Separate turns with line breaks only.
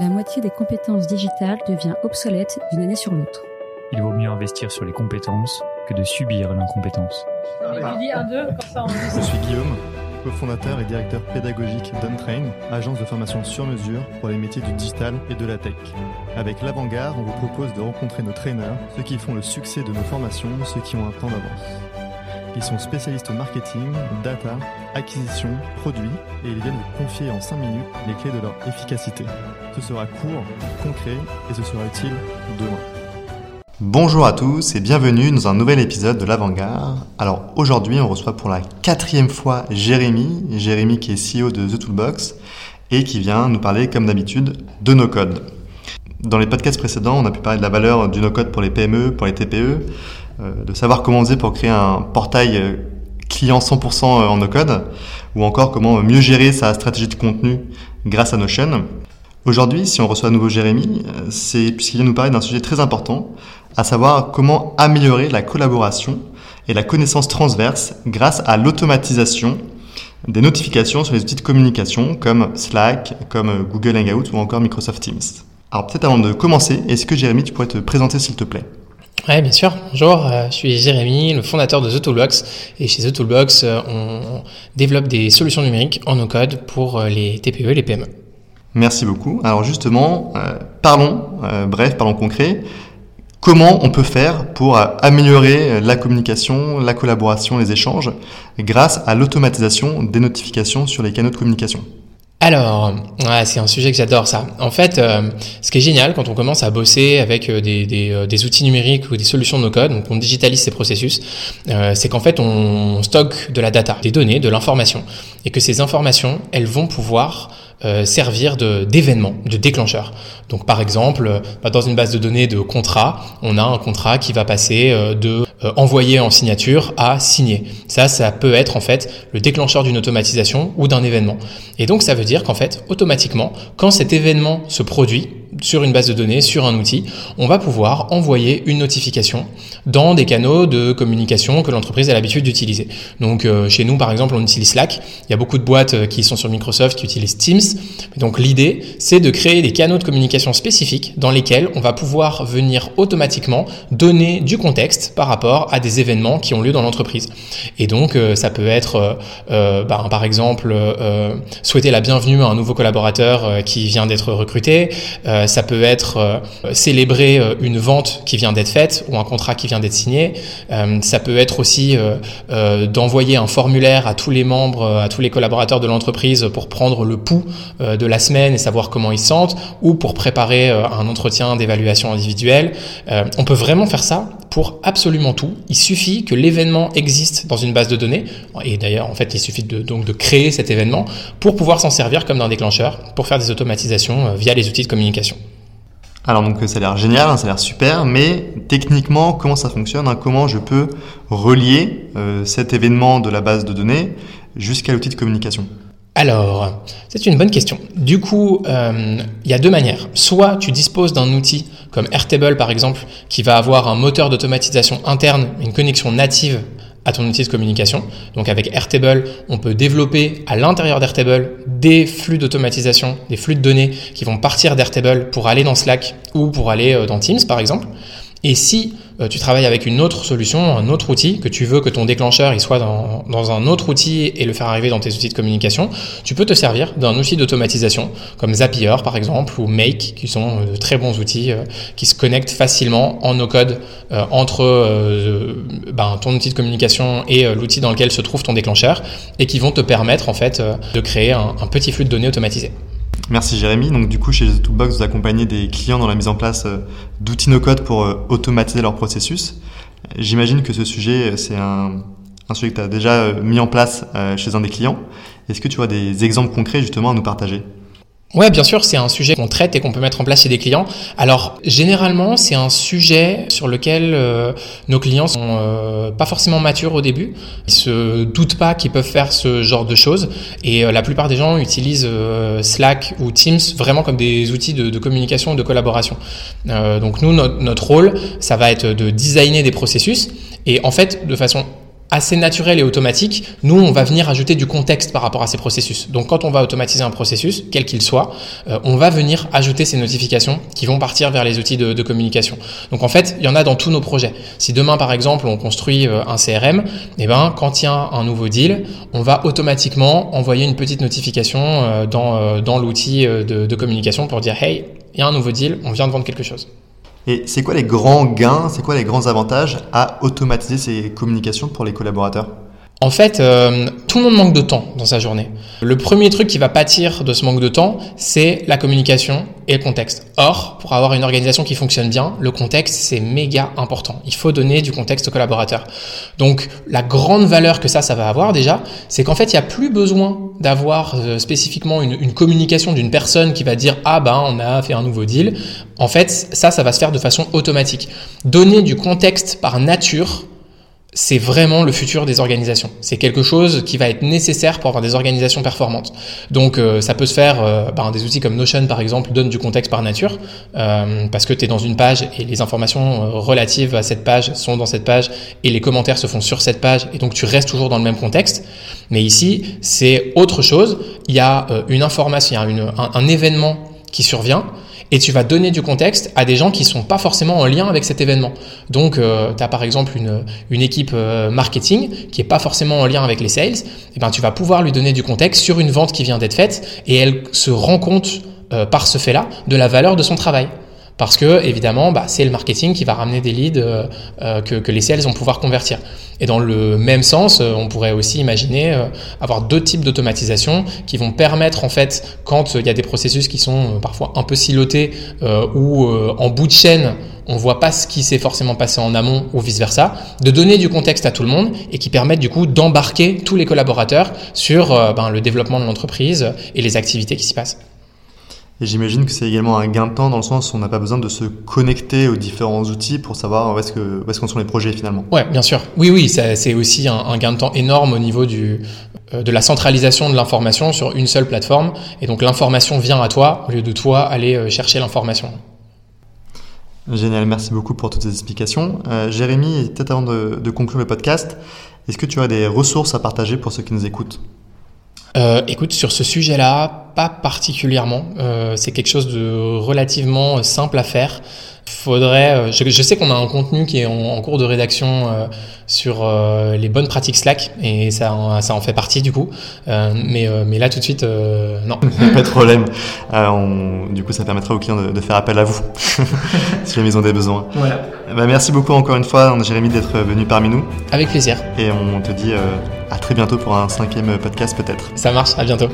La moitié des compétences digitales devient obsolète d'une année sur l'autre.
Il vaut mieux investir sur les compétences que de subir l'incompétence.
Je suis Guillaume, cofondateur et directeur pédagogique d'Untrain, agence de formation sur mesure pour les métiers du digital et de la tech. Avec l'Avant-Garde, on vous propose de rencontrer nos traîneurs, ceux qui font le succès de nos formations, ceux qui ont un temps d'avance. Ils sont spécialistes marketing, data, acquisition, produits et ils viennent vous confier en 5 minutes les clés de leur efficacité. Ce sera court, concret et ce sera utile demain.
Bonjour à tous et bienvenue dans un nouvel épisode de l'Avant-Garde. Alors aujourd'hui on reçoit pour la quatrième fois Jérémy, Jérémy qui est CEO de The Toolbox et qui vient nous parler comme d'habitude de nos codes. Dans les podcasts précédents on a pu parler de la valeur du no-code pour les PME, pour les TPE, de savoir comment on faisait pour créer un portail euh, client 100% en no-code ou encore comment mieux gérer sa stratégie de contenu grâce à Notion. Aujourd'hui, si on reçoit à nouveau Jérémy, euh, c'est puisqu'il vient nous parler d'un sujet très important, à savoir comment améliorer la collaboration et la connaissance transverse grâce à l'automatisation des notifications sur les outils de communication comme Slack, comme Google Hangout ou encore Microsoft Teams. Alors peut-être avant de commencer, est-ce que Jérémy, tu pourrais te présenter s'il te plaît?
Oui, bien sûr. Bonjour, euh, je suis Jérémy, le fondateur de The Toolbox. Et chez The Toolbox, euh, on développe des solutions numériques en no-code pour euh, les TPE et les PME.
Merci beaucoup. Alors justement, parlons, bref, parlons concret. Comment on peut faire pour améliorer la communication, la collaboration, les échanges grâce à l'automatisation des notifications sur les canaux de communication?
Alors, ouais, c'est un sujet que j'adore ça. En fait, euh, ce qui est génial quand on commence à bosser avec euh, des, des, euh, des outils numériques ou des solutions de no-code, donc on digitalise ces processus, c'est qu'en fait on stocke de la data, des données, de l'information, et que ces informations, elles vont pouvoir servir de d'événements, de déclencheurs. Donc par exemple, bah, dans une base de données de contrat, on a un contrat qui va passer de envoyer en signature à signer. Ça, ça peut être en fait le déclencheur d'une automatisation ou d'un événement. Et donc ça veut dire qu'en fait, automatiquement, quand cet événement se produit, sur une base de données, sur un outil, on va pouvoir envoyer une notification dans des canaux de communication que l'entreprise a l'habitude d'utiliser. Donc euh, chez nous, par exemple, on utilise Slack. Il y a beaucoup de boîtes euh, qui sont sur Microsoft qui utilisent Teams. Donc l'idée, c'est de créer des canaux de communication spécifiques dans lesquels on va pouvoir venir automatiquement donner du contexte par rapport à des événements qui ont lieu dans l'entreprise. Et donc euh, ça peut être, ben, par exemple, souhaiter la bienvenue à un nouveau collaborateur qui vient d'être recruté. Euh, ça peut être euh, célébrer euh, une vente qui vient d'être faite ou un contrat qui vient d'être signé. ça peut être aussi d'envoyer un formulaire à tous les membres, à tous les collaborateurs de l'entreprise pour prendre le pouls de la semaine et savoir comment ils se sentent, ou pour préparer un entretien d'évaluation individuelle. on peut vraiment faire ça pour absolument tout. Il suffit que l'événement existe dans une base de données. Et d'ailleurs, en fait, il suffit de, donc de créer cet événement pour pouvoir s'en servir comme d'un déclencheur pour faire des automatisations via les outils de communication.
Alors donc ça a l'air génial, hein, ça a l'air super, mais techniquement comment ça fonctionne hein, Comment je peux relier euh, cet événement de la base de données jusqu'à l'outil de communication?
Alors, c'est une bonne question. Du coup, euh, il y a deux manières. Soit tu disposes d'un outil comme Airtable par exemple, qui va avoir un moteur d'automatisation interne, une connexion native à ton outil de communication. Donc avec Airtable, on peut développer à l'intérieur d'Airtable des flux d'automatisation, des flux de données qui vont partir d'Airtable pour aller dans Slack ou pour aller euh, dans Teams par exemple. Et si tu travailles avec une autre solution, un autre outil, que tu veux que ton déclencheur il soit dans, un autre outil et le faire arriver dans tes outils de communication, tu peux te servir d'un outil d'automatisation comme Zapier par exemple ou Make qui sont euh, de très bons outils euh, qui se connectent facilement en no-code entre ben, ton outil de communication et l'outil dans lequel se trouve ton déclencheur et qui vont te permettre en fait de créer un petit flux de données automatisé.
Merci Jérémy. Donc du coup, chez The Toolbox, vous accompagnez des clients dans la mise en place euh, d'outils no-code pour euh, automatiser leur processus. J'imagine que ce sujet, euh, c'est un, un sujet que tu as déjà mis en place chez un des clients. Est-ce que tu as des exemples concrets justement à nous partager?
Ouais, bien sûr, c'est un sujet qu'on traite et qu'on peut mettre en place chez des clients. Alors, généralement, c'est un sujet sur lequel euh, nos clients sont euh, pas forcément matures au début. Ils se doutent pas qu'ils peuvent faire ce genre de choses. Et euh, la plupart des gens utilisent Slack ou Teams vraiment comme des outils de, de communication, de collaboration. donc nous, notre, notre rôle, ça va être de designer des processus et en fait, de façon assez naturel et automatique, nous, on va venir ajouter du contexte par rapport à ces processus. Donc, quand on va automatiser un processus, quel qu'il soit, euh, on va venir ajouter ces notifications qui vont partir vers les outils de, communication. Donc, en fait, il y en a dans tous nos projets. Si demain, par exemple, on construit euh, un CRM, eh ben, quand il y a un nouveau deal, on va automatiquement envoyer une petite notification euh, dans, dans l'outil de, de communication pour dire, hey, il y a un nouveau deal, on vient de vendre quelque chose.
Et c'est quoi les grands gains, c'est quoi les grands avantages à automatiser ces communications pour les collaborateurs?
En fait, euh, tout le monde manque de temps dans sa journée. Le premier truc qui va pâtir de ce manque de temps, c'est la communication et le contexte. Or, pour avoir une organisation qui fonctionne bien, le contexte, c'est méga important. Il faut donner du contexte aux collaborateurs. Donc, la grande valeur que ça, ça va avoir déjà, c'est qu'en fait, il n'y a plus besoin d'avoir euh, spécifiquement une, une communication d'une personne qui va dire ah ben on a fait un nouveau deal. En fait, ça, ça va se faire de façon automatique. Donner du contexte par nature, c'est vraiment le futur des organisations. C'est quelque chose qui va être nécessaire pour avoir des organisations performantes. Donc euh, ça peut se faire, euh, ben, des outils comme Notion par exemple donnent du contexte par nature, euh, parce que tu es dans une page et les informations relatives à cette page sont dans cette page et les commentaires se font sur cette page et donc tu restes toujours dans le même contexte. Mais ici c'est autre chose, il y a une information, il y a un, un événement qui survient et tu vas donner du contexte à des gens qui sont pas forcément en lien avec cet événement. Donc, euh, tu as par exemple une, une équipe euh, marketing qui est pas forcément en lien avec les sales, et eh ben tu vas pouvoir lui donner du contexte sur une vente qui vient d'être faite et elle se rend compte euh, par ce fait-là de la valeur de son travail. Parce que évidemment, bah, c'est le marketing qui va ramener des leads euh, euh, que, que, les sales vont pouvoir convertir. Et dans le même sens, euh, on pourrait aussi imaginer avoir deux types d'automatisation qui vont permettre en fait, quand il y a des processus qui sont parfois un peu silotés ou en bout de chaîne, on voit pas ce qui s'est forcément passé en amont ou vice versa, de donner du contexte à tout le monde et qui permettent du coup d'embarquer tous les collaborateurs sur ben, le développement de l'entreprise et les activités qui s'y passent.
Et j'imagine que c'est également un gain de temps dans le sens où on n'a pas besoin de se connecter aux différents outils pour savoir où est-ce que où est-ce sont les projets finalement.
Ouais, bien sûr. Oui, oui, c'est aussi un, un, gain de temps énorme au niveau du euh, de la centralisation de l'information sur une seule plateforme. Et donc l'information vient à toi au lieu de toi aller euh, chercher l'information.
Génial, merci beaucoup pour toutes ces explications. Euh, Jérémy, peut-être avant de, de conclure le podcast, est-ce que tu as des ressources à partager pour ceux qui nous écoutent?
Euh, écoute, sur ce sujet-là, pas particulièrement. Euh, c'est quelque chose de relativement simple à faire. Faudrait, euh, je, je sais qu'on a un contenu qui est en, en cours de rédaction euh, sur euh, les bonnes pratiques Slack et ça, en, ça en fait partie du coup. mais, mais là tout de suite, non.
pas de problème. On, du coup, ça permettra aux clients de, de faire appel à vous si jamais ils ont des besoins.
Voilà.
Bah, merci beaucoup encore une fois, Jérémy, d'être venu parmi nous.
Avec plaisir.
Et on te dit à très bientôt pour un cinquième podcast peut-être.
Ça marche, à bientôt.